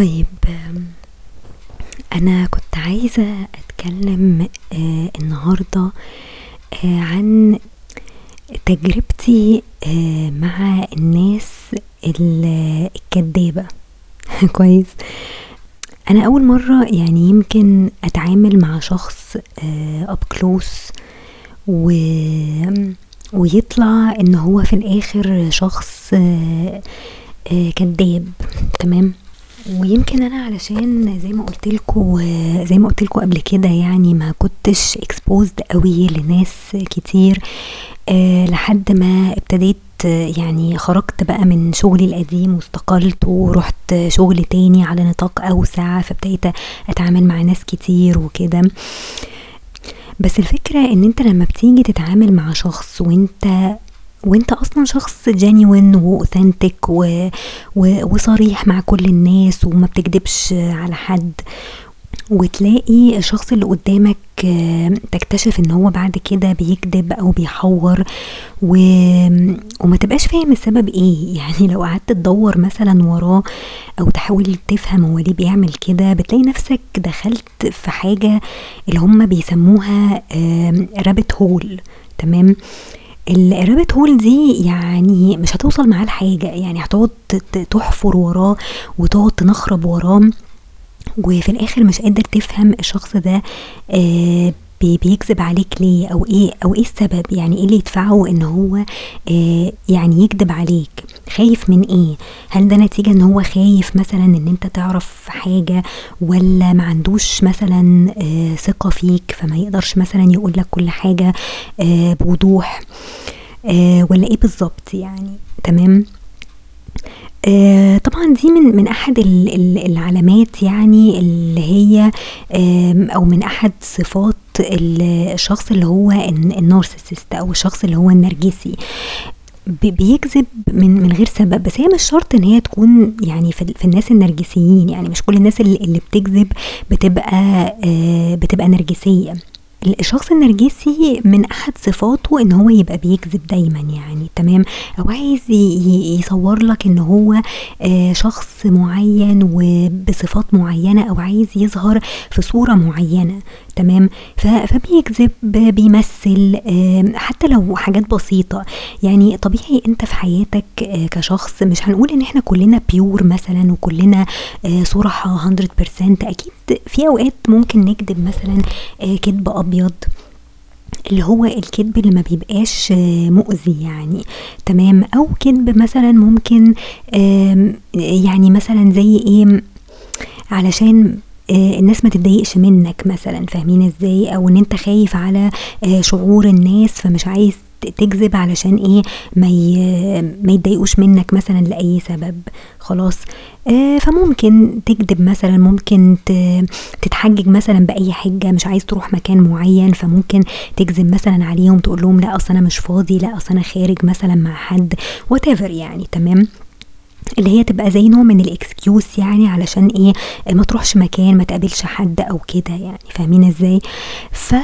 طيب أنا كنت عايزة أتكلم آآ النهارده آآ عن تجربتي آآ مع الناس ال الكدابة كويس؟ أنا أول مرة يعني يمكن أتعامل مع شخص آآ up close و ويطلع إن هو في الآخر شخص آآ كداب تمام؟ ويمكن أنا علشان زي ما قُلت لكم زي ما قُلت لكم قبل كده يعني ما كنتش exposed أوي لناس كتير آآ لحد ما ابتديت يعني خرجت بقى من شغلي القديم واستقلت ورُحت شغل تاني على نطاق أوسع، فابتديت أتعامل مع ناس كتير وكده. بس الفكرة إن أنت لمّا بتيجي تتعامل مع شخص وأنت وأنت أصلًا شخص genuine وauthentic و و وصريح مع كل الناس وما بتكدبش على حد، وتلاقي الشخص اللي قدامك تكتشف إن هو بعد كده بيكدب أو بيحوّر و وما تبقاش فاهم السبب إيه، يعني لو قعدت تدوّر مثلًا وراه أو تحاول تفهم هو ليه بيعمل كده، بتلاقي نفسك دخلت في حاجة اللي هُم بيسموها rabbit hole. تمام؟ الrabbit hole دي يعني مش هتوصل معاه لحاجة، يعني هتقعد تحفر وراه وتقعد تنخرب وراه وفي الآخر مش قادر تفهم الشخص ده بي بيكذب عليك ليه؟ أو إيه؟ أو إيه السبب، يعني إيه اللي يدفعه إن هو آآ يعني يكدب عليك، خايف من إيه؟ هل ده نتيجة إن هو خايف مثلًا إن أنت تعرف حاجة؟ والّا ما عندوش مثلًا آآ ثقة فيك؟ فما يقدرش مثلًا يقول لك كل حاجة آآ بوضوح آآ والّا إيه بالضبط يعني؟ تمام؟ آآ طبعًا دي من من ال العلامات يعني اللي هي أو من أحد صفات ال الشخص اللي هو الن النارسيسست أو الشخص اللي هو النرجسي. بيكذب من من غير سبب، بس هي مش شرط إن هي تكون يعني في ال في الناس النرجسيين، يعني مش كل الناس ال اللي بتكذب بتبقى آآ بتبقى نرجسية. ال الشخص النرجسي من أحد صفاته إن هو يبقى بيكذب دايمًا يعني تمام؟ أو عايز يصوّر لك إن هو آآ شخص معيّن وبصفات معيّنة أو عايز يظهر في صورة معيّنة تمام؟ فبيكذب بيمثّل آمم حتى لو حاجات بسيطة، يعني طبيعي أنت في حياتك آآ كشخص مش هنقول إن إحنا كلنا pure مثلًا وكلنا صُرحا 100% أكيد في أوقات ممكن نكدب مثلًا آآ كدب أبيض، اللي هو الكدب اللي ما بيبقاش مؤذي يعني تمام؟ أو كدب مثلًا ممكن يعني مثلًا زي إيه، علشان آآ الناس ما تتضايقش منك مثلًا فاهمين إزاي؟ أو إن أنت خايف على آآ شعور الناس فمش عايز تكذب علشان إيه، ما ما يتضايقوش منك مثلًا لأي سبب خلاص؟ آآ فممكن تكدب مثلًا، ممكن تتحجج مثلًا بأي حِجة، مش عايز تروح مكان معيّن فممكن تكذب مثلًا عليهم تقول لهم لأ أصل أنا مش فاضي، لأ أصل أنا خارج مثلًا مع حد whatever يعني تمام؟ اللي هي تبقى زي نوع من الexcuse يعني علشان إيه، ما تروحش مكان، ما تقابلش حد أو كده يعني فاهمين إزاي؟ ف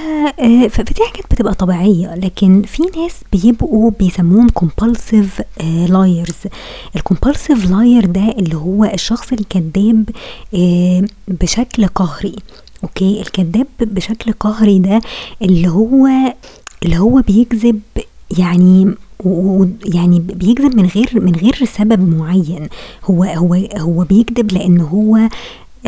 ف فدي حاجات بتبقى طبيعية، لكن في ناس بيبقوا بيسموهم آآ liars الcompulsive liar ده اللي هو الشخص الكداب آآ بشكل قهري أوكي؟ الكداب بشكل قهري ده اللي هو اللي هو بيكذب يعني ويعني بيكذب من غير من غير سبب معيّن، هو هو هو بيكدب لإن هو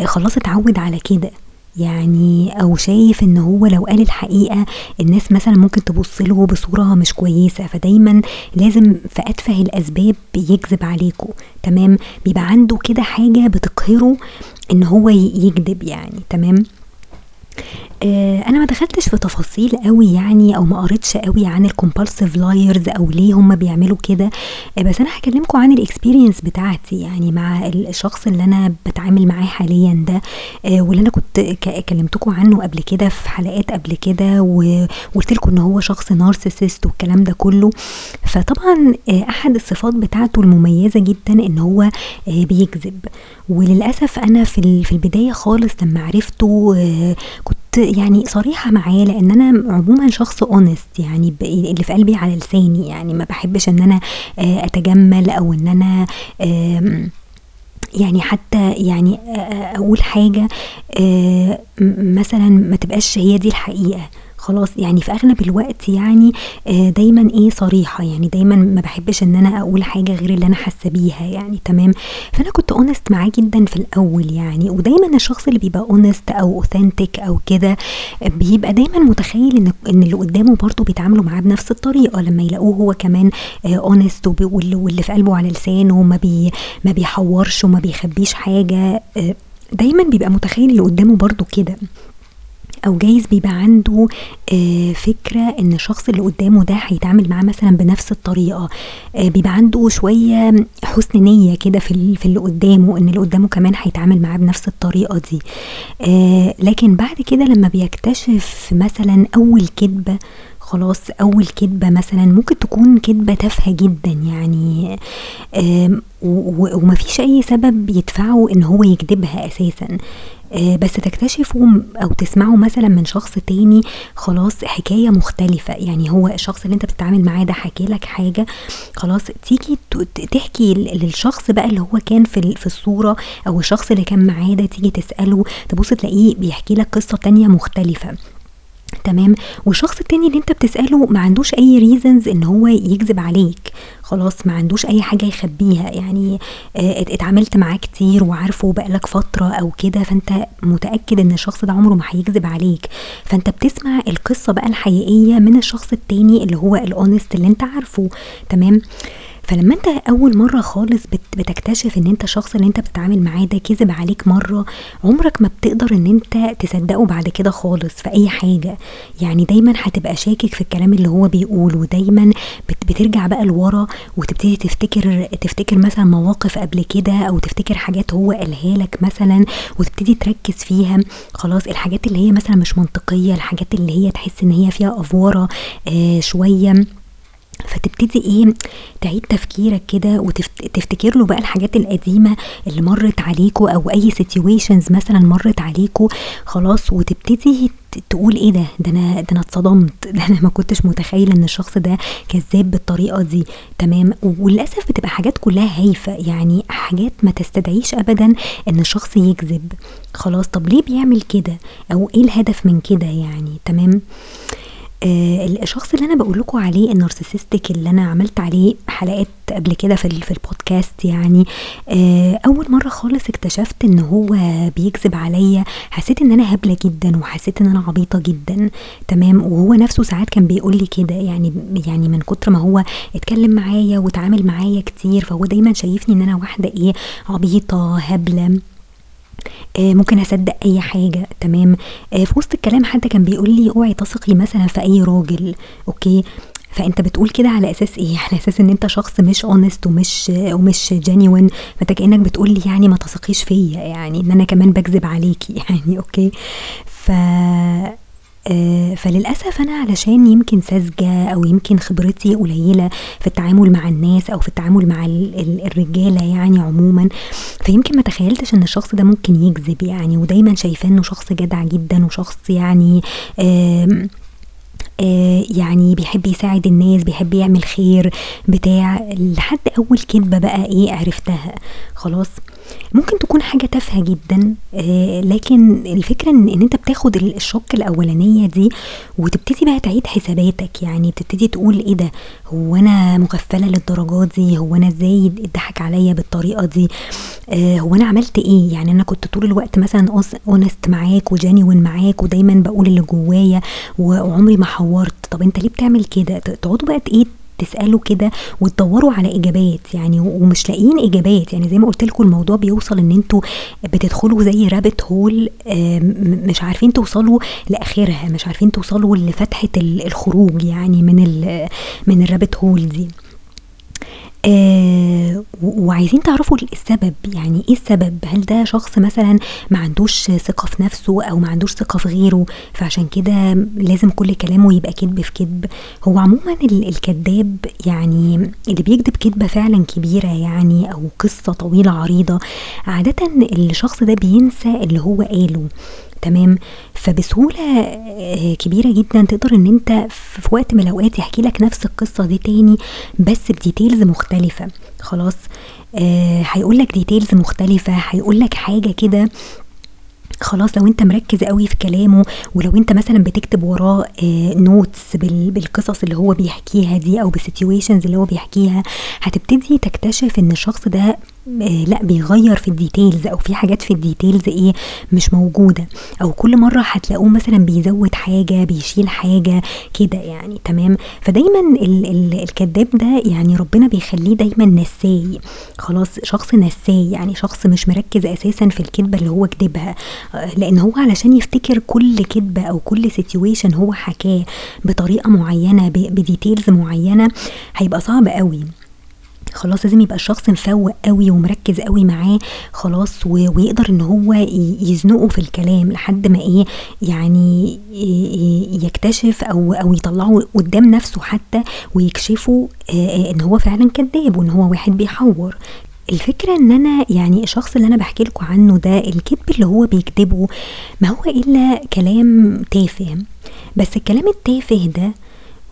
خلاص اتعوّد على كده، يعني أو شايف إن هو لو قال الحقيقة الناس مثلًا ممكن تبُص له بصورة مش كويسة، فدايمًا لازم في أتفه الأسباب يكذب عليكم تمام؟ بيبقى عنده كده حاجة بتقهره إن هو ي يكدب يعني. تمام؟ آآ أنا ما دخلتش في تفاصيل أوي يعني أو ما قريتش أوي عن الcompulsive liars أو ليه هُم بيعملوا كده، بس أنا هاكلمكم عن الexperience بتاعتي يعني مع ال الشخص اللي أنا باتعامل معاه حاليًا ده. آآ واللي أنا كنت كلمتكم عنه قبل كده في حلقات قبل كده وقُلت لكم إن هو شخص narcissist والكلام ده كله، فطبعًا أحد الصفات بتاعته المميزة جدًا إن هو بيكذب، وللأسف أنا في ال في البداية خالص لمّا عرفته كنت يعني صريحة معاه لإن أنا عمومًا شخص honest يعني اللي في قلبي على لساني يعني ما باحبش إن أنا آآ أتجمل أو إن أنا آمم يعني حتى يعني أقول حاجة مثلا ما تبقاش هي دي الحقيقة. خلاص يعني في أغلب الوقت يعني آه، دايما إيه صريحة. يعني دايما ما بحبش إن أنا أقول حاجة غير اللي أنا حاسة بيها يعني تمام؟ فأنا كنت honest معاه جدا في الأول يعني. ودايما الشخص اللي بيبقى honest أو authentic أو كده بيبقى دايما متخيل إن إن اللي قدامه برضه بيتعاملوا معاه بنفس الطريقة. لما يلاقوه هو كمان honest آه، واللي في قلبه على لسانه ما بي ما بيحورش وما بيخبيش حاجة آه، دايما بيبقى متخيل اللي قدامه برضه كده. أو جايز بيبقى عنده آه، فكرة إن الشخص اللي قدامه ده هيتعامل معاه مثلا بنفس الطريقة. آه، بيبقى عنده شوية حسن نية كده في في اللي قدامه إن اللي قدامه كمان هيتعامل معاه بنفس الطريقة دي. آه، لكن بعد كده لما بيكتشف مثلا أول كذبة خلاص أول كذبه مثلا ممكن تكون كذبه تافهة جدا يعني ومفيش أي سبب يدفعه إن هو يكذبها أساسا. آه، بس تكتشفوا أو تسمعوا مثلا من شخص تاني خلاص حكاية مختلفة. يعني هو الشخص اللي أنت بتتعامل معاه ده حكي لك حاجة خلاص تيجي تحكي للشخص بقى اللي هو كان في في الصورة أو الشخص اللي كان معاه ده تيجي تسأله تبص تلاقيه بيحكي لك قصة تانية مختلفة. تمام؟ والشخص التاني اللي انت بتسأله ما عندوش أي reasons إن هو يكذب عليك. خلاص ما عندوش أي حاجة يخبيها. يعني آه اتعاملت معاه كتير وعارفه بقالك فترة أو كده فأنت متأكد إن الشخص ده عمره ما هيكذب عليك. فأنت بتسمع القصة بقى الحقيقية من الشخص التاني اللي هو ال honest اللي انت عارفه. تمام؟ فلما انت اول مرة خالص بتكتشف ان انت الشخص اللي انت بتتعامل معاه ده كذب عليك مرة عمرك ما بتقدر ان انت تصدقه بعد كده خالص في اي حاجة. يعني دايما هتبقى شاكك في الكلام اللي هو بيقوله ودايما بترجع بقى لورا وتبتدي تفتكر تفتكر مثلا مواقف قبل كده أو تفتكر حاجات هو قالها لك مثلا وتبتدي تركز فيها. خلاص الحاجات اللي هي مثلا مش منطقية الحاجات اللي هي تحس إن هي فيها أفورة آه شوية. فتبتدي إيه تعيد تفكيرك كده وتفتكر له بقى الحاجات القديمة اللي مرت عليكو أو أي سيتويشنز مثلا مرت عليكو خلاص وتبتدي تقول إيه ده؟ ده أنا ده أنا اتصدمت. ده أنا ما كنتش متخيل إن الشخص ده كذاب بالطريقة دي. تمام؟ وللأسف بتبقى حاجات كلها هايفة. يعني حاجات ما تستدعيش ابدا إن الشخص يكذب. خلاص طب ليه بيعمل كده؟ أو إيه الهدف من كده يعني؟ تمام؟ آه الشخص اللي أنا بقول لكم عليه النارسيسستك اللي أنا عملت عليه حلقات قبل كده في في البودكاست يعني آه أول مرة خالص اكتشفت إن هو بيكذب عليا. حسيت إن أنا هبلة جدا وحسيت إن أنا عبيطة جدا تمام؟ وهو نفسه ساعات كان بيقول لي كده يعني يعني من كتر ما هو اتكلم معايا وتعامل معايا كتير فهو دايما شايفني إن أنا واحدة إيه عبيطة هبلة. آه ممكن أصدق أي حاجة تمام؟ آه في وسط الكلام حد كان بيقول لي اوعي تثقي مثلا في أي راجل okay؟ فأنت بتقول كده على أساس إيه؟ على أساس إن أنت شخص مش honest ومش ومش genuine فأنت كأنك بتقول لي يعني ما تثقيش فيا يعني إن أنا كمان بكذب عليكي يعني أوكي؟ ف آه، فللأسف أنا علشان يمكن ساذجة أو يمكن خبرتي قليلة في التعامل مع الناس أو في التعامل مع الرجالة يعني عموما فيمكن ما تخيلتش إن الشخص ده ممكن يكذب يعني ودايما شايفاه إنه شخص جدع جدا وشخص يعني آه يعني بيحب يساعد الناس بيحب يعمل خير بتاع لحد أول كدبه بقى إيه عرفتها خلاص. ممكن تكون حاجة تافهة جدا آه لكن الفكرة إن, أنت بتاخد الشوك الأولانية دي وتبتدي بقى تعيد حساباتك. يعني بتبتدي تقول إيه ده؟ هو أنا مغفلة للدرجات دي؟ هو أنا إزاي اتضحك عليا بالطريقة دي؟ آه هو أنا عملت إيه؟ يعني أنا كنت طول الوقت مثلا اونست معاك وجانيون معاك ودايما بقول اللي جوايا وعمري ما حورت. طب أنت ليه بتعمل كده؟ تقعدوا بقى إيه تسالوا كده وتدوروا على إجابات يعني ومش لاقيين إجابات يعني زي ما قلت لكم الموضوع بيوصل إن أنتوا بتدخلوا زي رابت هول مش عارفين توصلوا لآخرها مش عارفين توصلوا لفتحة الخروج يعني من من الرابت هول دي. آه وعايزين تعرفوا السبب. يعني إيه السبب؟ هل ده شخص مثلا ما عندوش ثقة في نفسه أو ما عندوش ثقة في غيره؟ فعشان كده لازم كل كلامه يبقى كذب في كذب. هو عموما الكذاب يعني اللي بيكذب كذبة فعلا كبيرة يعني أو قصة طويلة عريضة. عادة الشخص ده بينسى اللي هو قاله. تمام؟ فبسهولة آه، كبيرة جدا تقدر إن أنت في وقت من الأوقات يحكي لك نفس القصة دي تاني بس بديتيلز مختلفة. خلاص آه هيقولك details مختلفة هيقولك حاجة كده. خلاص لو أنت مركز قوي في كلامه ولو أنت مثلا بتكتب وراه notes بالقصص اللي هو بيحكيها دي أو بال situations اللي هو بيحكيها هتبتدي تكتشف إن الشخص ده لا بيغير في ال details أو في حاجات في ال details إيه مش موجودة. أو كل مرة هتلاقوه مثلا بيزود حاجة بيشيل حاجة كده يعني تمام؟ فدايما ال ال الكذاب ده يعني ربنا بيخليه دايما نساي. خلاص شخص نساي يعني شخص مش مركز أساسا في الكذبة اللي هو كذبها آه، لأن هو علشان يفتكر كل كذبة أو كل situation هو حكاه بطريقة معينة ب details معينة هيبقى صعب قوي. خلاص لازم يبقى الشخص مفوق قوي ومركز قوي معاه خلاص ويقدر إن هو يزنقه في الكلام لحد ما إيه يعني يكتشف أو أو يطلعه قدام نفسه حتى ويكشفه إن هو فعلا كذاب وإن هو واحد بيحور. الفكرة إن أنا يعني الشخص اللي أنا بحكي لكم عنه ده الكذب اللي هو بيكذبه ما هو إلا كلام تافه. بس الكلام التافه ده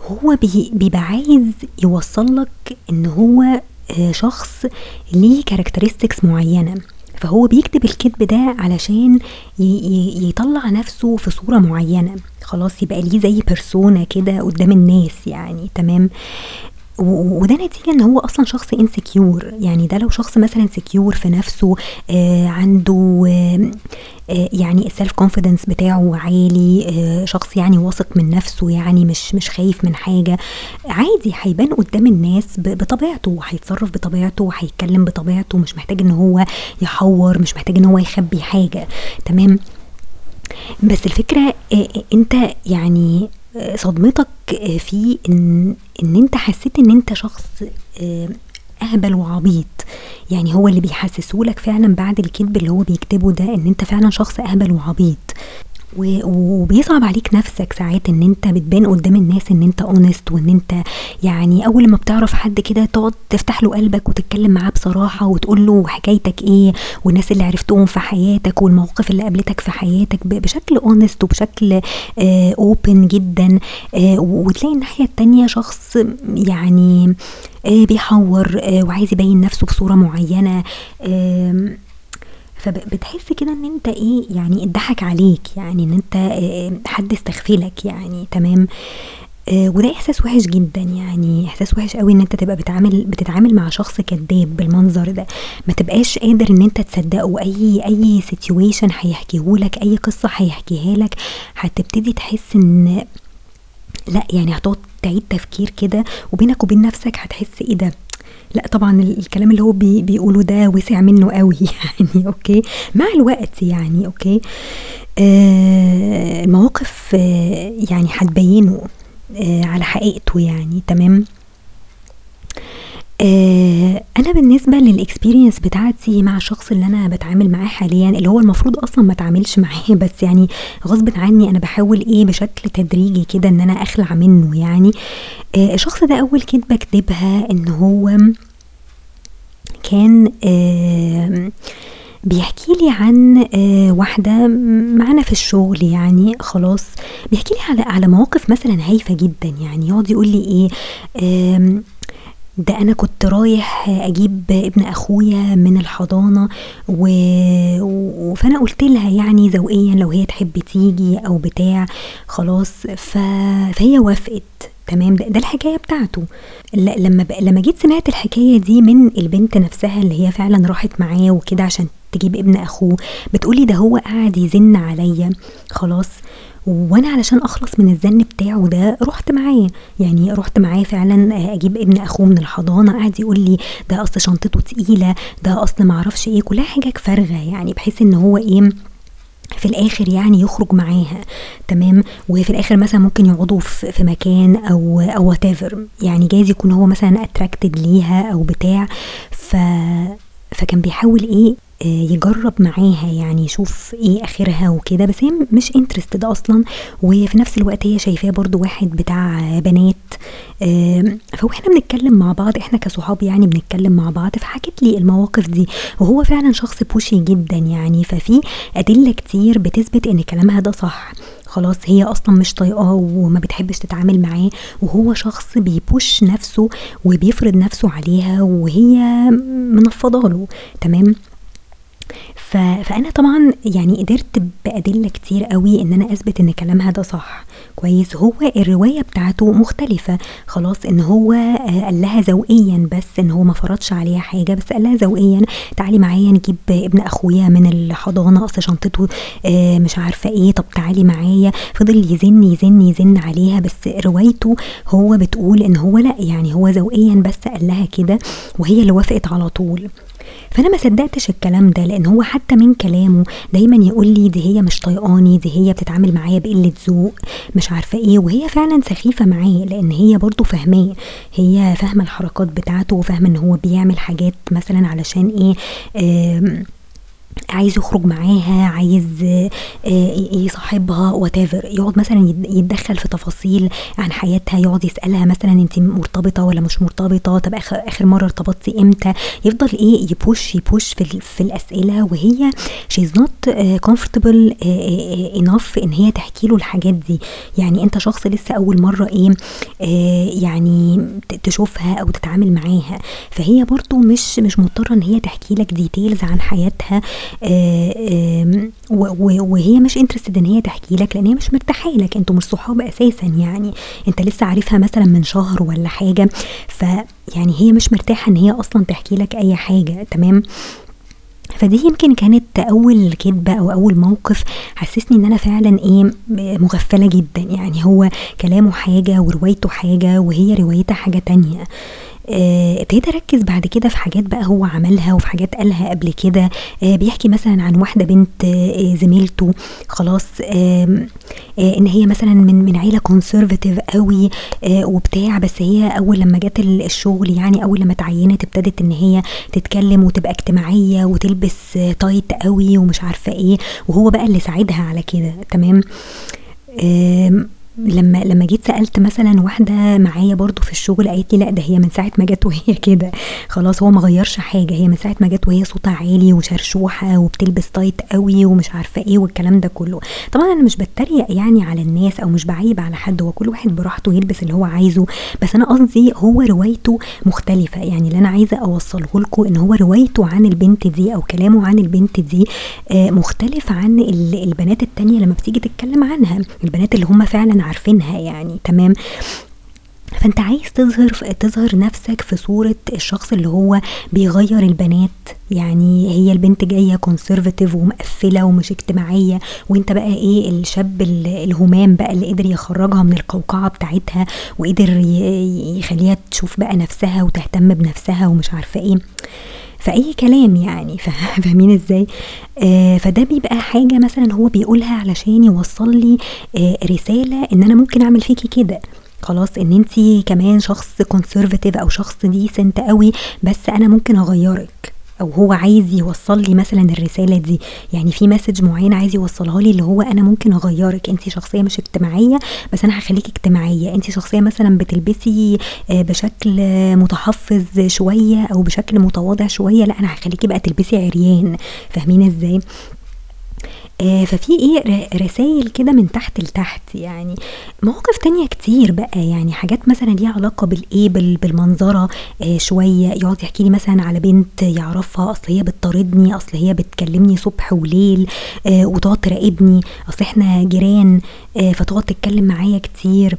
هو بيبقى عايز يوصل لك إن هو آه، شخص ليه كاركترستكس معينة. فهو بيكتب الكذب ده علشان يطلع نفسه في صورة معينة. خلاص يبقى ليه زي persona كده قدام الناس يعني تمام؟ وده نتيجة إن هو أصلا شخص insecure يعني ده لو شخص مثلا secure في نفسه آه عنده آه آه يعني ال self confidence بتاعه عالي آه شخص يعني واثق من نفسه يعني مش مش خايف من حاجة عادي هيبان قدام الناس بطبيعته. وهيتصرف بطبيعته وهيتكلم بطبيعته مش محتاج إن هو يحور مش محتاج إن هو يخبي حاجة. تمام؟ بس الفكرة آه أنت يعني صدمتك في ان إن أنت حسيت إن أنت شخص آه، أهبل وعبيط. يعني هو اللي بيحسسهولك فعلا بعد الكذب اللي هو بيكتبه ده إن أنت فعلا شخص أهبل وعبيط. وبيصعب عليك نفسك ساعات إن أنت بتبان قدام الناس إن أنت اونست وإن أنت يعني أول ما بتعرف حد كده تقعد تفتح له قلبك وتتكلم معاه بصراحة وتقول له حكايتك إيه والناس اللي عرفتهم في حياتك والمواقف اللي قابلتك في حياتك بشكل honest وبشكل open آه جدا آه وتلاقي الناحية التانية شخص يعني آه بيحور وعايز يبين نفسه بصورة معينة فبتحس كده إن أنت إيه يعني اتضحك عليك يعني إن أنت آه، حد استغفلك يعني تمام؟ آه وده إحساس وحش جدا يعني إحساس وحش قوي إن أنت تبقى بتعامل بتتعامل مع شخص كذاب بالمنظر ده. ما تبقاش قادر إن أنت تصدقه. أي أي situation هيحكيهولك أي قصة هيحكيها لك هتبتدي تحس إن لا يعني هتقعد تعيد تفكير كده وبينك وبين نفسك هتحس إيه ده؟ لا طبعا الكلام اللي هو بي بيقوله ده وسع منه قوي يعني okay؟ مع الوقت يعني okay؟ آه المواقف آه يعني هتبينه آه على حقيقته يعني تمام؟ آه أنا بالنسبة للاكسبيرينس بتاعتي مع الشخص اللي أنا بتعامل معاه حاليا اللي هو المفروض أصلا ما اتعاملش معاه بس يعني غصب عني أنا بحاول إيه بشكل تدريجي كده إن أنا أخلع منه يعني. آه الشخص ده أول كدبه كدبها إن هو كان بيحكي لي عن آه واحدة معانا في الشغل يعني خلاص. بيحكي لي على على مواقف مثلا هايفة جدا يعني يقعد يقول لي إيه ده أنا كنت رايح أجيب ابن أخويا من الحضانة و... و... فأنا قلت لها يعني ذوقيا لو هي تحب تيجي أو بتاع خلاص ف... فهي وافقت تمام؟ ده, ده الحكاية بتاعته. لما ب... لما جيت سمعت الحكاية دي من البنت نفسها اللي هي فعلا راحت معاه وكده عشان تجيب ابن أخوه بتقولي ده هو قاعد يزن عليا خلاص. وأنا علشان اخلص من الزن بتاعه ده رحت معاه. يعني رحت معاه فعلا أجيب ابن اخوه من الحضانة قاعد يقول لي ده اصل شنطته تقيلة ده اصل معرفش إيه كلها حاجة فارغة يعني بحيث ان هو إيه في الآخر يعني يخرج معاها. تمام؟ وفي الآخر مثلا ممكن يقعدوا في مكان أو أو what يعني جايز يكون هو مثلا attracted ليها أو بتاع. ف فكان بيحاول إيه آه، يجرب معاها يعني يشوف إيه آخرها وكده. بس هي مش interested أصلا وفي نفس الوقت هي شايفاه برضو واحد بتاع بنات. فاحنا بنتكلم مع بعض إحنا كصحاب يعني بنتكلم مع بعض فحكت لي المواقف دي. وهو فعلا شخص بوشي جدا يعني ففي أدلة كتير بتثبت إن كلامها ده صح. خلاص هي أصلا مش طايقاه وما بتحبش تتعامل معاه. وهو شخص بيبوش نفسه وبيفرض نفسه عليها وهي منفضه له تمام؟ ف... فأنا طبعا يعني قدرت بأدلة كتير قوي إن أنا أثبت إن كلامها ده صح. كويس. هو الرواية بتاعته مختلفة. خلاص إن هو آه، قال لها ذوقيا بس إن هو ما فرضش عليها حاجة بس قال لها ذوقيا تعالي معايا نجيب ابن أخويا من الحضانة أصل شنطته آه، مش عارفة إيه طب تعالي معايا. فضل يزن يزن يزن عليها. بس روايته هو بتقول إن هو لأ يعني هو ذوقيا بس قال لها كده وهي اللي وافقت على طول. فأنا ما صدقتش الكلام ده لأن هو حتى من كلامه دايما يقول لي دي هي مش طايقاني دي هي بتتعامل معايا بقلة ذوق مش عارفة إيه. وهي فعلا سخيفة معاه لأن هي برضو فاهماه. هي فاهمة الحركات بتاعته وفاهمة إن هو بيعمل حاجات مثلا علشان إيه عايز يخرج معاها عايز آه، يصاحبها واتيفر يقعد مثلا يتدخل في تفاصيل عن حياتها يقعد يسألها مثلا انت مرتبطة ولا مش مرتبطة طب اخر آخر مرة ارتبطتي إمتى؟ يفضل إيه ي push ي push في, في الأسئلة وهي she's not comfortable enough إن هي تحكي له الحاجات دي. يعني أنت شخص لسه أول مرة إيه آه، يعني تشوفها أو تتعامل معاها. فهي برضو مش مش مضطرة إن هي تحكي لك details عن حياتها. وهي مش interested إن هي تحكي لك لأن هي مش مرتاحة لك. أنتوا مش صحاب أساسا يعني. أنت لسه عارفها مثلا من شهر ولا حاجة. فيعني هي مش مرتاحة إن هي أصلا تحكي لك أي حاجة. تمام؟ فدي يمكن كانت أول كدبه أو أول موقف حسسني إن أنا فعلا إيه مغفلة جدا. يعني هو كلامه حاجة وروايته حاجة وهي روايتها حاجة تانية. آه، ابتديت اركز بعد كده في حاجات بقى هو عملها وفي حاجات قالها قبل كده. آه، بيحكي مثلا عن واحدة بنت آه، زميلته خلاص إن هي مثلا من من عيلة conservative قوي وبتاع. بس هي أول لما جت الشغل يعني أول لما اتعينت ابتدت إن هي تتكلم وتبقى اجتماعية وتلبس tight قوي ومش عارفة إيه. وهو بقى اللي ساعدها على كده تمام؟ لما لما جيت سألت مثلا واحدة معايا برضو في الشغل قالت لي لا ده هي من ساعة ما جت وهي كده. خلاص هو ما غيرش حاجة. هي من ساعة ما جت وهي صوتها عالي وشرشوحة وبتلبس tight قوي ومش عارفة إيه والكلام ده كله. طبعا أنا مش بتريق يعني على الناس أو مش بعيب على حد. هو كل واحد براحته يلبس اللي هو عايزه. بس أنا قصدي هو روايته مختلفة. يعني اللي أنا عايزة اوصله لكم إن هو روايته عن البنت دي أو كلامه عن البنت دي آه، مختلف عن البنات التانية لما بتيجي تتكلم عنها. البنات اللي هم فعلا عارفينها يعني تمام؟ فأنت عايز تظهر تظهر نفسك في صورة الشخص اللي هو بيغير البنات يعني هي البنت جاية conservative ومقفلة ومش اجتماعية وأنت بقى إيه الشاب الهمام بقى اللي قدر يخرجها من القوقعة بتاعتها وقدر يخليها تشوف بقى نفسها وتهتم بنفسها ومش عارفة إيه؟ فأي كلام يعني فاهمين إزاي؟ آه فده بيبقى حاجة مثلا هو بيقولها علشان يوصل لي آه رسالة إن أنا ممكن أعمل فيكي كده. خلاص إن انت كمان شخص conservative أو شخص decent قوي بس أنا ممكن أغيرك. أو هو عايز يوصل لي مثلا الرسالة دي. يعني في مسج معين عايز يوصلها لي اللي هو أنا ممكن أغيرك. أنت شخصية مش اجتماعية بس أنا هخليك اجتماعية. أنت شخصية مثلا بتلبسي آه، بشكل متحفظ شوية أو بشكل متواضع شوية لأ أنا هخليكي بقى تلبسي عريان. فاهمين إزاي؟ ففي إيه رسائل كده من تحت لتحت يعني مواقف تانية كتير بقى يعني حاجات مثلا ليها علاقة بالإيه بالمنظرة آه شوية. يقعد يحكي لي مثلا على بنت يعرفها أصل هي بتطاردني أصل هي بتكلمني صبح وليل آه وتقعد تراقبني. أصل إحنا جيران آه فتقعد تتكلم معايا كتير.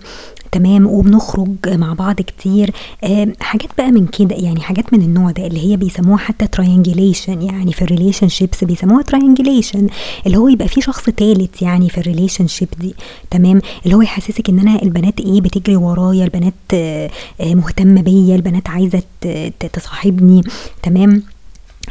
تمام وبنخرج مع بعض كتير. آه حاجات بقى من كده يعني حاجات من النوع ده اللي هي بيسموها حتى triangulation يعني في ال relationships بيسموها triangulation اللي هو يبقى في شخص ثالث يعني في ال relationship دي تمام؟ اللي هو يحسسك إن أنا البنات إيه بتجري ورايا البنات آه مهتمة بيا البنات عايزة تصاحبني تمام؟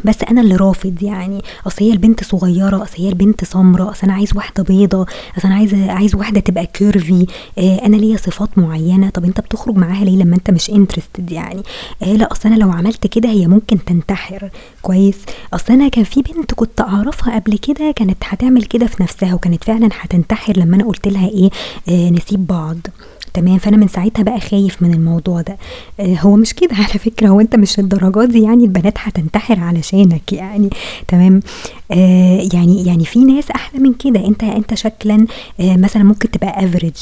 بس أنا اللي رافض يعني. أصل هي البنت صغيرة أصل هي البنت سمراء أصل أنا عايز واحدة بيضة أصل أنا عايز عايز واحدة تبقى curvy آه أنا ليا صفات معينة. طب أنت بتخرج معاها ليه لما أنت مش interested يعني؟ آه لا أصل أنا لو عملت كده هي ممكن تنتحر. كويس؟ أصل أنا كان في بنت كنت أعرفها قبل كده كانت هتعمل كده في نفسها وكانت فعلا هتنتحر لما أنا قلت لها إيه؟ آه نسيب بعض. تمام؟ فأنا من ساعتها بقى خايف من الموضوع ده. آه هو مش كده على فكرة. هو أنت مش الدرجات دي يعني البنات هتنتحر علشان علشانك يعني. تمام؟ آه يعني يعني في ناس أحلى من كده. أنت أنت شكلا آه مثلا ممكن تبقى average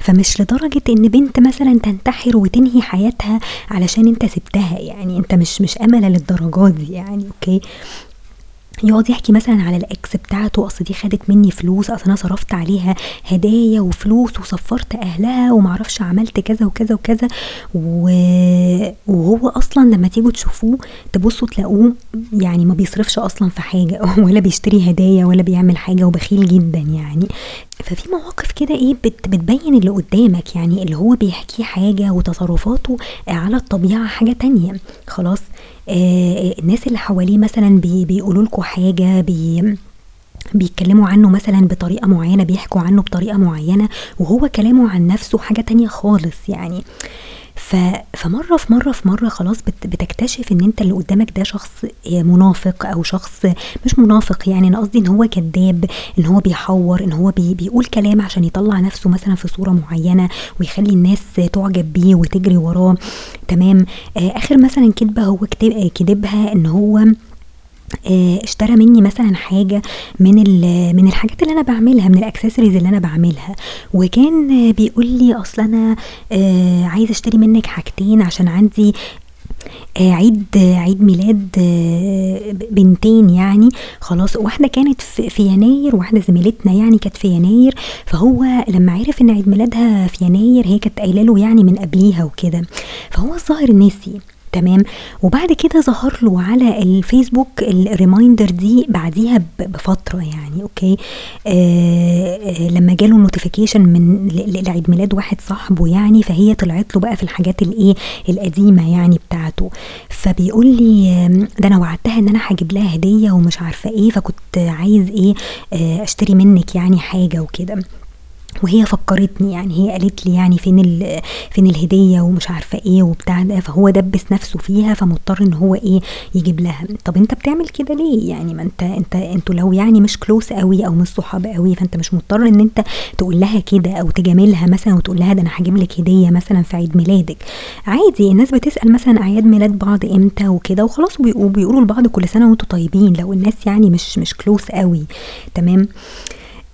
فمش لدرجة إن بنت مثلا تنتحر وتنهي حياتها علشان أنت سبتها يعني. أنت مش مش أملة للدرجات دي يعني okay؟ يقعد يحكي مثلا على ال ex بتاعته أصل دي خدت مني فلوس أصل أنا صرفت عليها هدايا وفلوس وصفرت أهلها ومعرفش عملت كذا وكذا وكذا. و... وهو أصلا لما تيجوا تشوفوه تبصوا تلاقوه يعني ما بيصرفش أصلا في حاجة ولا بيشتري هدايا ولا بيعمل حاجة وبخيل جدا يعني. ففي مواقف كده إيه بت بتبين اللي قدامك يعني اللي هو بيحكي حاجة وتصرفاته على الطبيعة حاجة تانية. خلاص الناس اللي حواليه مثلا بي بيقولوا لكم حاجة بي بيتكلموا عنه مثلا بطريقة معينة بيحكوا عنه بطريقة معينة وهو كلامه عن نفسه حاجة تانية خالص يعني. ف... فمرة في مرة في مرة خلاص بت... بتكتشف إن أنت اللي قدامك ده شخص منافق أو شخص مش منافق يعني أنا قصدي إن هو كذاب إن هو بيحور إن هو بي... بيقول كلام عشان يطلع نفسه مثلا في صورة معينة ويخلي الناس تعجب بيه وتجري وراه تمام آه آخر مثلا كدبة هو. كدبها إن هو اشترى مني مثلا حاجة من من الحاجات اللي أنا بعملها من الأكسسوارز اللي أنا بعملها. وكان بيقول لي أصل أنا عايز أشتري منك حاجتين عشان عندي عيد عيد ميلاد بنتين يعني. خلاص واحدة كانت في يناير واحدة زميلتنا يعني كانت في يناير. فهو لما عرف إن عيد ميلادها في يناير هي كانت قايلة له يعني من قبليها وكده. فهو الظاهر نسي تمام؟ وبعد كده ظهر له على الفيسبوك ال reminder دي بعديها بفترة يعني okay؟ آه لما جاله notification من لعيد ميلاد واحد صاحبه يعني فهي طلعت له بقى في الحاجات الايه القديمة يعني بتاعته. فبيقول لي ده أنا وعدتها إن أنا هجيب لها هدية ومش عارفة إيه فكنت عايز إيه آه أشتري منك يعني حاجة وكده. وهي فكرتني يعني هي قالت لي يعني فين فين الهدية ومش عارفة إيه وبتاع ده فهو دبس نفسه فيها فمضطر إن هو إيه يجيب لها. طب أنت بتعمل كده ليه؟ يعني ما أنت أنت أنتوا لو يعني مش كلوس قوي أو مش صحاب قوي فأنت مش مضطر إن أنت تقول لها كده أو تجاملها مثلا وتقول لها ده أنا هجيب لك هدية مثلا في عيد ميلادك. عادي الناس بتسأل مثلا أعياد ميلاد بعض إمتى وكده وخلاص وبيقولوا لبعض كل سنة وأنتوا طيبين. لو الناس يعني مش مش كلوس قوي تمام؟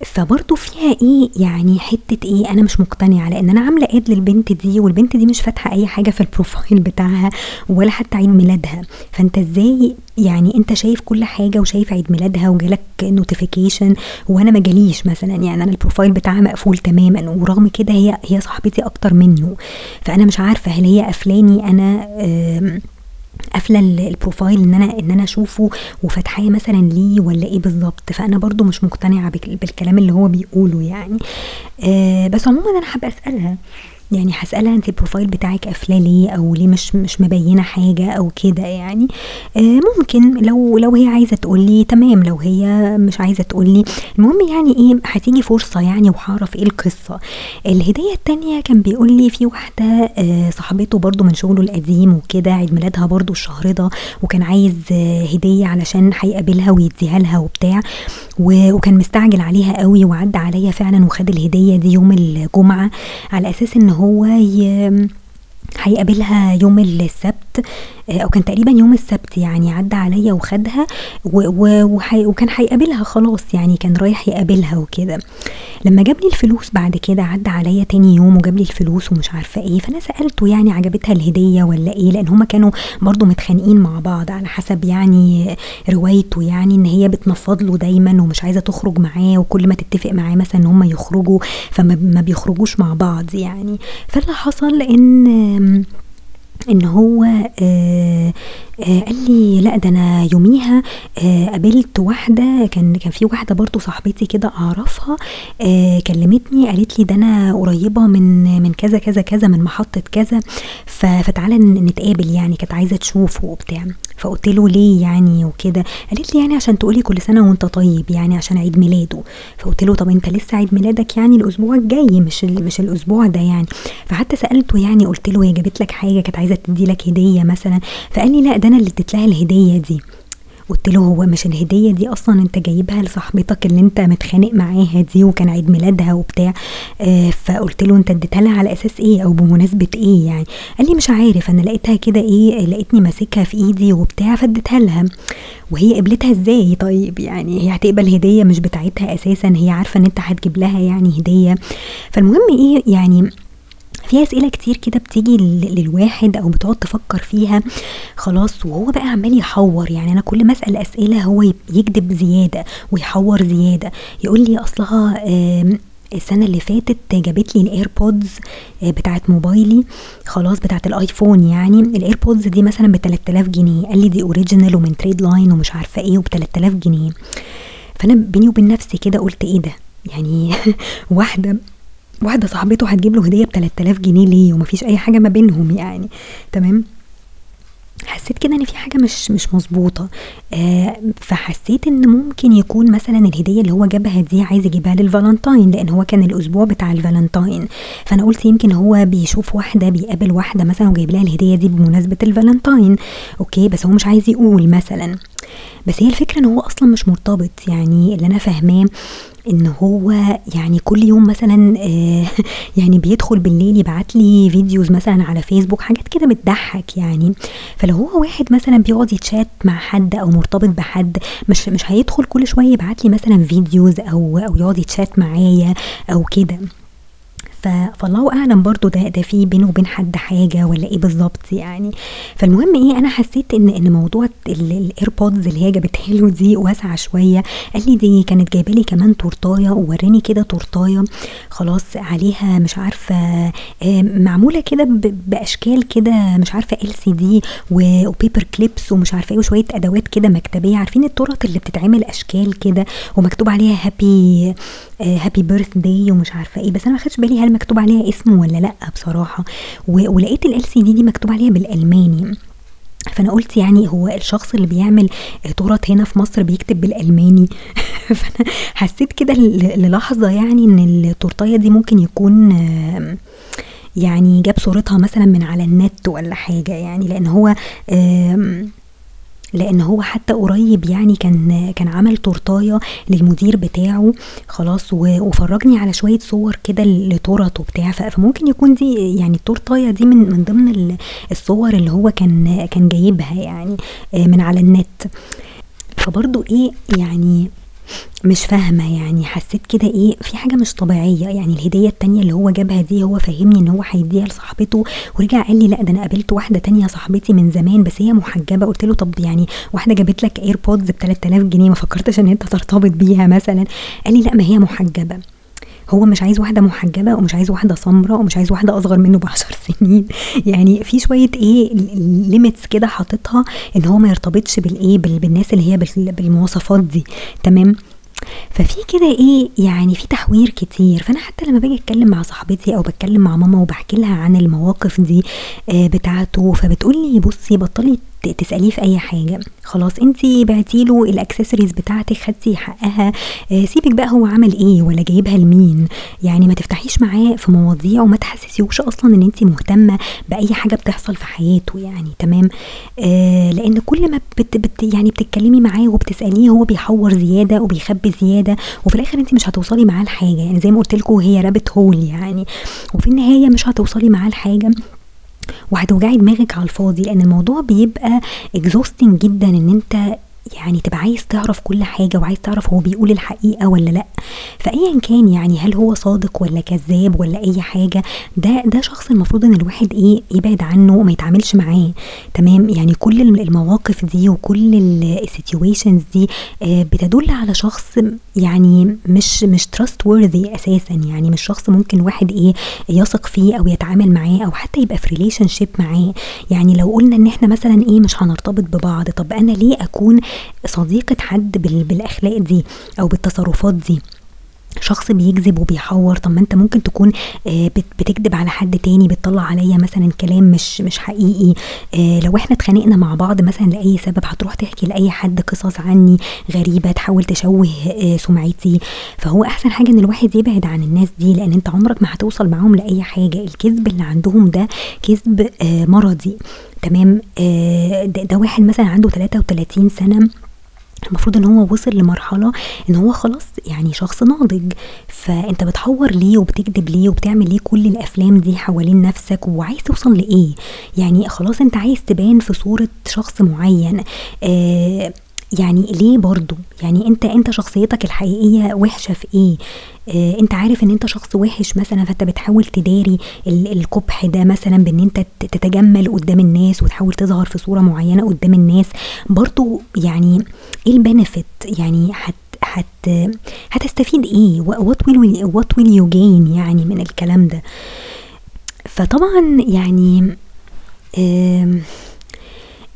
فبرضه فيها إيه؟ يعني حتة إيه؟ أنا مش مقتنعة لأن أنا عاملة add للبنت دي والبنت دي مش فاتحة أي حاجة في ال profile بتاعها ولا حتى عيد ميلادها. فأنت إزاي يعني أنت شايف كل حاجة وشايف عيد ميلادها وجالك notification وأنا ما جاليش مثلا؟ يعني أنا ال profile بتاعها مقفول تماما ورغم كده هي هي صاحبتي أكتر منه. فأنا مش عارفة هل هي قفلاني أنا قافلة ال profile إن أنا إن أنا أشوفه وفاتحاه مثلا ليه ولا إيه بالظبط. فأنا برضو مش مقتنعة بالكلام اللي هو بيقوله يعني. آه بس عموما أنا حابه أسألها. يعني هسألها انت البروفايل بتاعك قافلاه ليه أو ليه مش مش مبينة حاجة أو كده يعني. آه ممكن لو لو هي عايزة تقول لي تمام لو هي مش عايزة تقول لي المهم يعني إيه هتيجي فرصة يعني وهعرف إيه القصة. الهدية التانية كان بيقول لي في واحدة آه صاحبته برضو من شغله القديم وكده عيد ميلادها برضو الشهر ده وكان عايز آه هدية علشان هيقابلها ويديها لها وبتاع. وكان مستعجل عليها قوي وعدى عليا فعلا وخد الهدية دي يوم الجمعة على أساس إن هو هيقابلها يوم السبت. أو كان تقريبا يوم السبت يعني عدى عليا وخدها وكان هيقابلها خلاص يعني كان رايح يقابلها وكده. لما جاب لي الفلوس بعد كده عدى عليا تاني يوم وجاب لي الفلوس ومش عارفة إيه فأنا سألته يعني عجبتها الهدية ولا إيه لأن هما كانوا برضو متخانقين مع بعض على حسب يعني روايته يعني إن هي بتنفض له دايما ومش عايزة تخرج معاه وكل ما تتفق معاه مثلا إن هما يخرجوا فما بيخرجوش مع بعض يعني. فاللي حصل إن إن هو آآ قال لي لا ده أنا يوميها قابلت واحدة كان كان في واحدة برضو صاحبتي كده أعرفها كلمتني قالت لي ده أنا قريبة من من كذا كذا كذا من محطة كذا فتعالى نتقابل يعني كانت عايزة تشوفه وبتاع. فقلت له ليه يعني وكده؟ قالت لي يعني عشان تقولي كل سنة وأنت طيب يعني عشان عيد ميلاده. فقلت له طب أنت لسه عيد ميلادك يعني الأسبوع الجاي مش مش الأسبوع ده يعني. فحتى سألته يعني قلت له هي جابت لك حاجة؟ كانت عايزة تدي لك هدية مثلا؟ فقال لي لا ده أنا اللي اديت الهدية دي. قلت له هو مش الهدية دي أصلا أنت جايبها لصاحبتك اللي أنت متخانق معاها دي وكان عيد ميلادها وبتاع؟ آه فقلت له أنت اديتها لها على أساس إيه أو بمناسبة إيه يعني؟ قال لي مش عارف أنا لقيتها كده إيه لقيتني ماسكها في إيدي وبتاع فاديتها لها. وهي قبلتها إزاي؟ طيب يعني هي هتقبل هدية مش بتاعتها أساسا هي عارفة إن أنت هتجيب لها يعني هدية. فالمهم إيه يعني في أسئلة كتير كده بتيجي للواحد أو بتقعد تفكر فيها خلاص وهو بقى عمال يحور. يعني أنا كل ما أسأل أسئلة هو يكذب زيادة ويحور زيادة. يقول لي أصلها السنة اللي فاتت جابت لي ال AirPods بتاعت موبايلي خلاص بتاعت ال iPhone يعني. ال AirPods دي مثلا ب 3000 جنيه. قال لي دي original ومن Tradeline ومش عارفة إيه وب 3000 جنيه. فأنا بيني وبين نفسي كده قلت إيه ده؟ يعني واحدة واحدة صاحبته هتجيب له هدية ب 3000 جنيه ليه؟ ومفيش أي حاجة ما بينهم يعني. تمام؟ حسيت كده إن في حاجة مش مش مظبوطة. آه فحسيت إن ممكن يكون مثلا الهدية اللي هو جابها دي عايز يجيبها للفالنتاين لأن هو كان الأسبوع بتاع الفالنتاين. فأنا قلت يمكن هو بيشوف واحدة بيقابل واحدة مثلا وجايب لها الهدية دي بمناسبة ال Valentine. okay بس هو مش عايز يقول مثلا. بس هي الفكرة إن هو أصلا مش مرتبط يعني اللي أنا فاهماه إن هو يعني كل يوم مثلا آه يعني بيدخل بالليل يبعت لي videos مثلا على فيسبوك حاجات كده بتضحك يعني. فلو هو واحد مثلا بيقعد يتشات مع حد أو مرتبط بحد مش مش هيدخل كل شوية يبعت لي مثلا videos أو أو يقعد يتشات معايا أو كده. فالله أعلم برضو ده ده في بينه وبين حد حاجة ولا إيه بالظبط يعني. فالمهم إيه أنا حسيت إن إن موضوع ال AirPods اللي هي جابتها له دي واسعة شوية. قال لي دي كانت جايبة لي كمان تورتاية ووراني كده تورتاية خلاص عليها مش عارفة معمولة كده بأشكال كده مش عارفة ال CD و paper clips ومش عارفة إيه وشوية أدوات كده مكتبية. عارفين التورت اللي بتتعمل أشكال كده ومكتوب عليها happy happy birthday ومش عارفة إيه. بس أنا ما خدتش بالي هل مكتوب عليها اسم ولا لأ بصراحة. ولقيت ال سي دي دي مكتوب عليها بالألماني. فأنا قلت يعني هو الشخص اللي بيعمل تورت هنا في مصر بيكتب بالألماني. فأنا حسيت كده للحظة يعني إن التورتاية دي ممكن يكون يعني جاب صورتها مثلا من على النت ولا حاجة يعني لأن هو لأن هو حتى قريب يعني كان كان عمل تورتاية للمدير بتاعه خلاص وفرجني على شوية صور كده لتورت وبتاع فممكن يكون دي يعني التورتاية دي من من ضمن الصور اللي هو كان كان جايبها يعني من على النت. فبرضه إيه يعني مش فاهمة يعني حسيت كده إيه في حاجة مش طبيعية. يعني الهدية التانية اللي هو جابها دي هو فهمني إن هو هيديها لصاحبته ورجع قال لي لأ ده أنا قابلت واحدة تانية صاحبتي من زمان بس هي محجبة. قلت له طب يعني واحدة جابت لك ايربودز ب 3000 جنيه ما فكرتش إن أنت ترتبط بيها مثلا؟ قال لي لأ ما هي محجبة. هو مش عايز واحدة محجبة ومش عايز واحدة سمراء ومش عايز واحدة أصغر منه بعشر سنين. يعني في شوية إيه limits كده حاططها إن هو ما يرتبطش بالإيه بالناس اللي هي بالمواصفات دي. تمام؟ ففي كده إيه يعني في تحوير كتير. فأنا حتى لما باجي أتكلم مع صاحبتي أو بتكلم مع ماما وبحكي لها عن المواقف دي آه بتاعته فبتقول لي بصي بطلي تسأليه في أي حاجة. خلاص انت بعتي له الأكسسوارز بتاعتك خدتي حقها. آه سيبك بقى هو عمل إيه ولا جايبها لمين. يعني ما تفتحيش معاه في مواضيع وما تحسسيوش أصلا إن انت مهتمة بأي حاجة بتحصل في حياته يعني تمام؟ آه لأن كل ما بت بت يعني بتتكلمي معاه وبتسأليه هو بيحور زيادة وبيخبي زيادة وفي الآخر انت مش هتوصلي معاه لحاجة. يعني زي ما قلت لكم هي رابت هول يعني. وفي النهاية مش هتوصلي معاه لحاجة. وهتوجعي دماغك على الفاضي لأن الموضوع بيبقى اكزوستنج جدا إن أنت يعني تبقى عايز تعرف كل حاجة وعايز تعرف هو بيقول الحقيقة ولا لأ. فايا كان يعني هل هو صادق ولا كذاب ولا أي حاجة ده ده شخص المفروض إن الواحد إيه يبعد عنه وما يتعاملش معاه. تمام؟ يعني كل المواقف دي وكل ال situations دي آه بتدل على شخص يعني مش مش trustworthy أساسا. يعني مش شخص ممكن الواحد إيه يثق فيه أو يتعامل معاه أو حتى يبقى في relationship معاه. يعني لو قلنا إن إحنا مثلا إيه مش هنرتبط ببعض طب أنا ليه أكون صديقة حد بالأخلاق دي أو بالتصرفات دي. شخص بيكذب وبيحور طب ما انت ممكن تكون بتكذب على حد تاني بتطلع عليا مثلا كلام مش مش حقيقي. لو إحنا اتخانقنا مع بعض مثلا لأي سبب هتروح تحكي لأي حد قصص عني غريبة تحاول تشوه سمعتي. فهو أحسن حاجة إن الواحد يبعد عن الناس دي لأن أنت عمرك ما هتوصل معاهم لأي حاجة. الكذب اللي عندهم ده كذب مرضي. تمام؟ ده, ده واحد مثلا عنده 33 سنة المفروض إن هو وصل لمرحلة إن هو خلاص يعني شخص ناضج. فأنت بتحور ليه وبتكذب ليه وبتعمل ليه كل الأفلام دي حوالين نفسك وعايز توصل لإيه؟ يعني خلاص أنت عايز تبان في صورة شخص معين. آه يعني ليه برضو؟ يعني انت انت شخصيتك الحقيقية وحشة في إيه؟ آه انت عارف ان انت شخص وحش مثلا فانت بتحاول تداري القبح ده مثلا بان انت تتجمل قدام الناس وتحاول تظهر في صورة معينة قدام الناس. برضو يعني إيه ال benefit يعني حت حت هتستفيد إيه؟ what will what will you gain يعني من الكلام ده؟ فطبعا يعني آه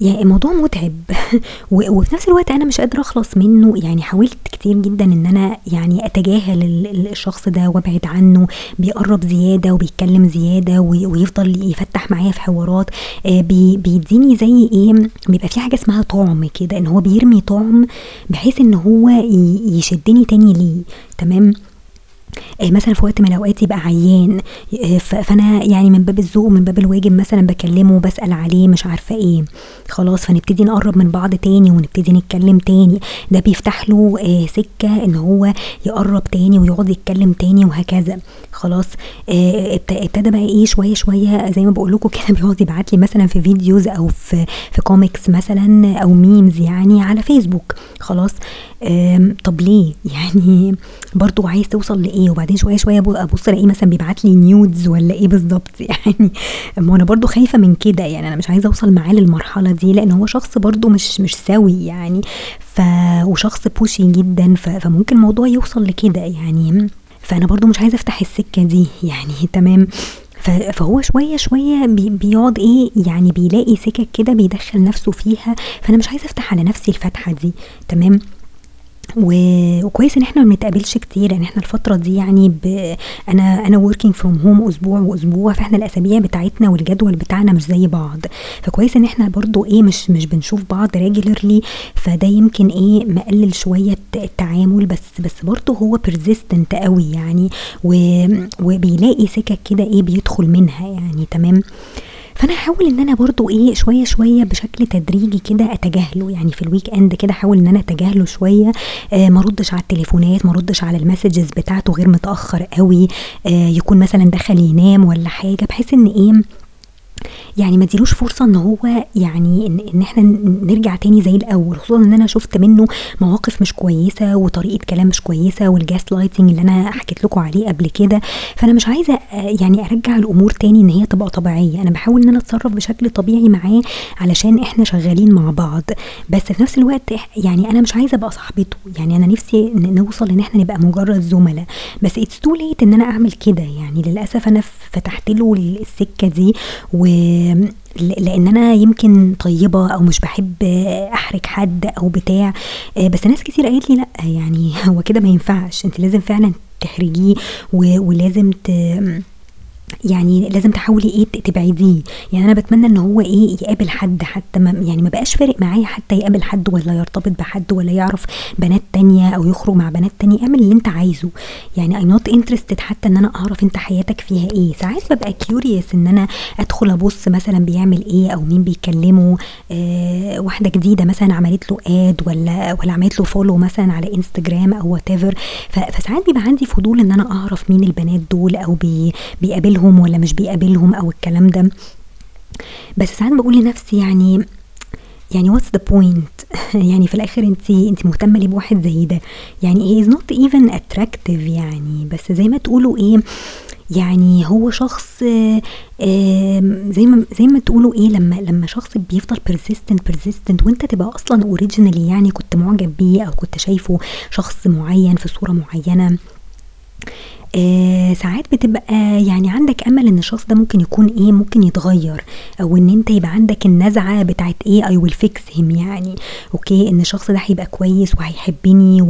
يعني الموضوع متعب. وفي نفس الوقت أنا مش قادرة أخلص منه. يعني حاولت كتير جدا إن أنا يعني أتجاهل الشخص ده وأبعد عنه. بيقرب زيادة وبيتكلم زيادة ويفضل يفتح معايا في حوارات. آه، بيديني زي إيه بيبقى في حاجة اسمها طعم كده إن هو بيرمي طعم بحيث إن هو يشدني تاني ليه. تمام؟ مثلا في وقت من الأوقات يبقى عيان آه، فأنا يعني من باب الذوق ومن باب الواجب مثلا بكلمه بسال عليه مش عارفة إيه. خلاص فنبتدي نقرب من بعض تاني ونبتدي نتكلم تاني. ده بيفتح له آه، سكة إن هو يقرب تاني ويقعد يتكلم تاني وهكذا. خلاص ابتدى بقى إيه شوية شوية زي ما بقول لكم كده بيقعد يبعت لي مثلا في videos أو في في كوميكس مثلا أو memes يعني على فيسبوك خلاص طب ليه؟ يعني برضو عايز توصل لإيه؟ وبعدين شوية شوية ابص الاقيه مثلا بيبعت لي nudes ولا إيه بالظبط؟ يعني ما أنا برضو خايفة من كده يعني أنا مش عايزة أوصل معاه للمرحلة دي لأن هو شخص برضو مش مش سوي يعني. ف وشخص pushy جدا. فممكن الموضوع يوصل لكده يعني. فأنا برضو مش عايزة أفتح السكة دي يعني. تمام. فهو شوية شوية بيقعد إيه يعني بيلاقي سكك كده بيدخل نفسه فيها. فأنا مش عايزة أفتح على نفسي الفتحة دي. تمام. وكويس إن إحنا ما بنتقابلش كتير يعني إحنا الفترة دي يعني ب... أنا أنا working from home أسبوع وأسبوع فإحنا الأسابيع بتاعتنا والجدول بتاعنا مش زي بعض. فكويس إن إحنا برضو إيه مش مش بنشوف بعض regularly فده يمكن إيه مقلل شوية التعامل بس بس برضو هو persistent قوي يعني وبيلاقي سكك كده إيه بيدخل منها يعني تمام؟ فأنا هحاول إن أنا برضو إيه شوية شوية بشكل تدريجي كده أتجاهله يعني في ال weekend كده احاول إن أنا أتجاهله شوية. آه ما ردش على التليفونات ما ردش على ال messages بتاعته غير متأخر قوي. آه يكون مثلا دخل ينام ولا حاجة بحيث إن إيه يعني ما اديلوش فرصة إن هو يعني ان, إحنا نرجع تاني زي الأول خصوصا إن أنا شفت منه مواقف مش كويسة وطريقة كلام مش كويسة وال gaslighting اللي أنا حكيت لكم عليه قبل كده. فأنا مش عايزة يعني أرجع الأمور تاني إن هي تبقى طبيعية. أنا بحاول إن أنا أتصرف بشكل طبيعي معاه علشان إحنا شغالين مع بعض. بس في نفس الوقت يعني أنا مش عايزة أبقى صاحبته. يعني أنا نفسي نوصل إن إحنا نبقى مجرد زملاء. بس it's too late إن أنا أعمل كده. يعني للأسف أنا فتحت له السكة دي و لأن أنا يمكن طيبة أو مش بحب أحرج حد أو بتاع بس ناس كتير قالت لي لأ يعني هو كده ما ينفعش أنت لازم فعلا تحرجيه ولازم ت يعني لازم تحاولي إيه تبعديه. يعني أنا بتمنى إن هو إيه يقابل حد حتى ما يعني ما بقاش فارق معايا حتى يقابل حد ولا يرتبط بحد ولا يعرف بنات تانية أو يخرج مع بنات تانية اعمل اللي أنت عايزه. يعني I not interested حتى إن أنا أعرف أنت حياتك فيها إيه. ساعات ببقى curious إن أنا أدخل أبص مثلا بيعمل إيه أو مين بيكلمه. آه واحدة جديدة مثلا عملت له add ولا ولا عملت له follow مثلا على انستجرام أو وات فساعات بيبقى عندي فضول إن أنا أعرف مين البنات دول أو بي بيقابلهم بيقابلهم ولا مش بيقابلهم أو الكلام ده. بس ساعات بقول لنفسي يعني يعني what's the point يعني في الآخر انت انت مهتمة ليه بواحد زي ده؟ يعني he is not even attractive يعني. بس زي ما تقولوا إيه يعني هو شخص زي ما زي ما تقولوا إيه لما لما شخص بيفضل persistent persistent وانت تبقى أصلا originally يعني كنت معجب بيه أو كنت شايفه شخص معين في صورة معينة آه ساعات بتبقى يعني عندك أمل إن الشخص ده ممكن يكون إيه ممكن يتغير أو إن أنت يبقى عندك النزعة بتاعت إيه I will fix him يعني. okay إن الشخص ده هيبقى كويس وهيحبني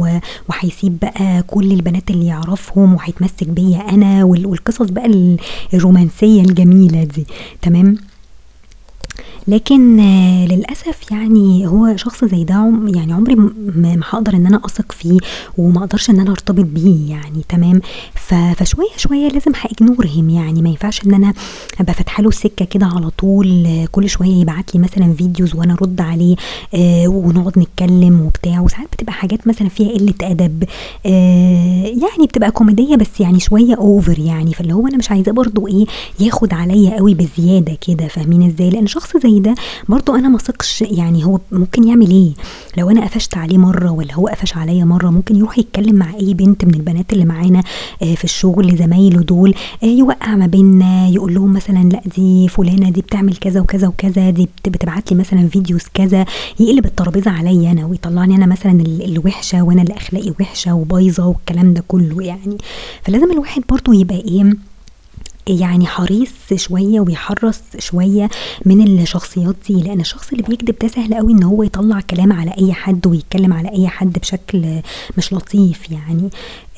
وهيسيب بقى كل البنات اللي يعرفهم وهيتمسك بيا أنا والقصص بقى الرومانسية الجميلة دي. تمام؟ لكن للأسف يعني هو شخص زي ده يعني عمري ما هقدر إن أنا أثق فيه وما أقدرش إن أنا أرتبط بيه يعني تمام؟ فشوية شوية لازم هاجنورهم يعني ما ينفعش إن أنا أبقى فاتحة له السكة كده على طول كل شوية يبعت لي مثلا فيديوز وأنا أرد عليه آه ونقعد نتكلم وبتاع. وساعات بتبقى حاجات مثلا فيها قلة أدب آه يعني بتبقى كوميدية بس يعني شوية أوفر يعني. فاللي هو أنا مش عايزاه برضو إيه ياخد عليا قوي بزيادة كده فاهمين إزاي؟ لأن شخص زي ده برضو أنا ما يعني هو ممكن يعمل إيه؟ لو أنا قفشت عليه مرة ولا هو قفش عليا مرة ممكن يروح يتكلم مع أي بنت من البنات اللي معانا آه في الشغل زمايله دول آه يوقع ما بيننا يقول لهم مثلا لأ دي فلانة دي بتعمل كذا وكذا وكذا دي بتبعت لي مثلا فيديوز كذا يقلب الترابيزة عليا أنا ويطلعني أنا مثلا الوحشة وأنا اللي أخلاقي وحشة وبايظة والكلام ده كله يعني. فلازم الواحد برضو يبقى إيه؟ يعني حريص شوية ويحرص شوية من الشخصيات دي لأن الشخص اللي بيكذب ده سهل قوي إن هو يطلع كلام على أي حد ويتكلم على أي حد بشكل مش لطيف يعني.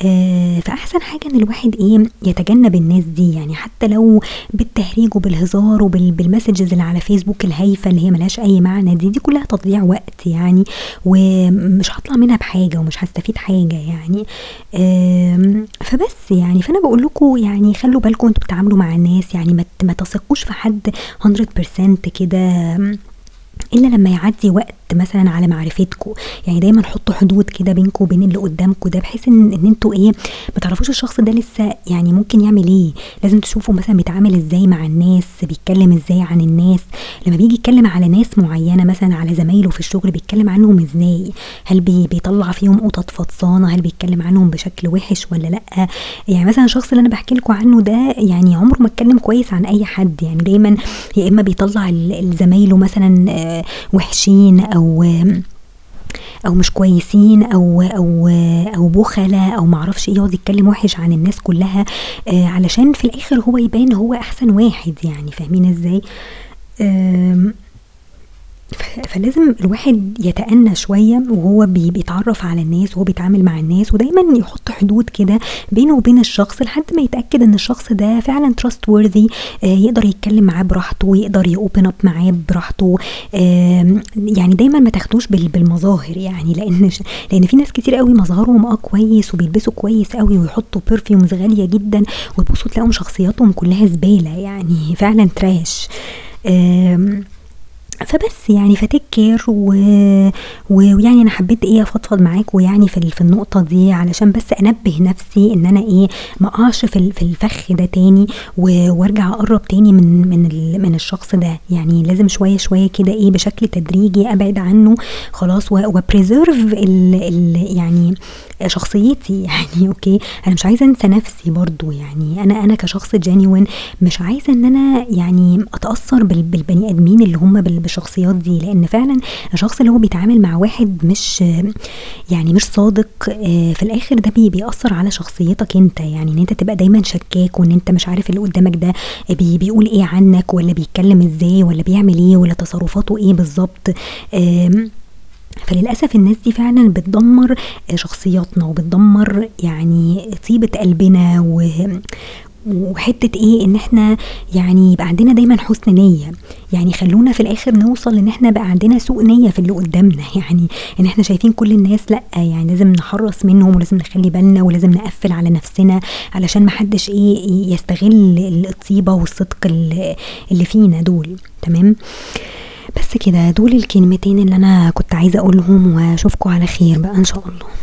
آه فأحسن حاجة إن الواحد إيه يتجنب الناس دي يعني. حتى لو بالتهريج وبالهزار وبالمسجز اللي على فيسبوك الهايفة اللي هي ملهاش أي معنى دي دي كلها تضييع وقت يعني. ومش هطلع منها بحاجة ومش هستفيد حاجة يعني. فبس يعني. فأنا بقول لكم يعني خلوا بالكم أنتوا بتتعاملوا مع الناس يعني ما تثقوش في حد 100% كده. إلا لما يعدي وقت مثلا على معرفتكم يعني دايما حطوا حدود كده بينكم وبين اللي قدامكم ده بحيث ان إن أنتوا إيه ما تعرفوش الشخص ده لسه يعني ممكن يعمل إيه. لازم تشوفوا مثلا بيتعامل إزاي مع الناس بيتكلم إزاي عن الناس. لما بيجي يتكلم على ناس معينة مثلا على زمايله في الشغل بيتكلم عنهم إزاي؟ هل بي بيطلع فيهم قطط فطسانة؟ هل بيتكلم عنهم بشكل وحش ولا لأ؟ يعني مثلا الشخص اللي أنا بحكي لكم عنه ده يعني عمره ما اتكلم كويس عن أي حد. يعني دايما يا إما بيطلع زمايله مثلا وحشين أو أو مش كويسين أو أو أو بخلة أو معرفش إيه يقعد يتكلم وحش عن الناس كلها آه علشان في الآخر هو يبان هو أحسن واحد يعني فاهمين إزاي؟ فلازم الواحد يتأنى شوية وهو بيتعرف على الناس وهو بيتعامل مع الناس ودايما يحط حدود كده بينه وبين الشخص لحد ما يتأكد إن الشخص ده فعلا worthy آه يقدر يتكلم معاه براحته يقدر ي open up معاه براحته يعني دايما ما تاخدوش بالمظاهر يعني لأن لأن في ناس كتير قوي مظهرهم آه كويس وبيلبسوا كويس قوي ويحطوا perfumes غالية جدا وتبصوا تلاقوا شخصياتهم كلها زبالة يعني فعلا trash آه فبس يعني ف take care و... ويعني أنا حبيت إيه أفضفض معاكم يعني في في النقطة دي علشان بس أنبه نفسي إن أنا إيه ما أقعش في في الفخ ده تاني و... وأرجع أقرب تاني من من. من الشخص ده. يعني لازم شوية شوية كده إيه بشكل تدريجي أبعد عنه خلاص و preserve ال... ال... يعني شخصيتي. يعني okay؟ أنا مش عايزة أنسى نفسي برضو. يعني أنا أنا كشخص genuine مش عايزة إن أنا يعني أتأثر بالبني آدمين اللي هم بالشخصيات دي لأن فعلا الشخص اللي هو بيتعامل مع واحد مش يعني مش صادق في الآخر ده بيأثر على شخصيتك أنت. يعني إن أنت تبقى دايما شكاك وإن أنت مش عارف اللي قدامك ده بي بيقول إيه عنك ولا بيتكلم إزاي ولا بيعمل إيه ولا تصرفاته إيه بالظبط. فللأسف الناس دي فعلا بتدمر شخصياتنا وبتدمر يعني طيبة قلبنا وحتة إيه؟ إن إحنا يعني يبقى عندنا دايما حسن نية. يعني خلونا في الآخر نوصل إن إحنا بقى عندنا سوء نية في اللي قدامنا. يعني إن إحنا شايفين كل الناس لأ يعني لازم نحرص منهم ولازم نخلي بالنا ولازم نقفل على نفسنا علشان ما حدش إيه يستغل الطيبه والصدق اللي فينا دول. تمام؟ بس كده دول الكلمتين اللي أنا كنت عايزة أقولهم وأشوفكم على خير بقى إن شاء الله.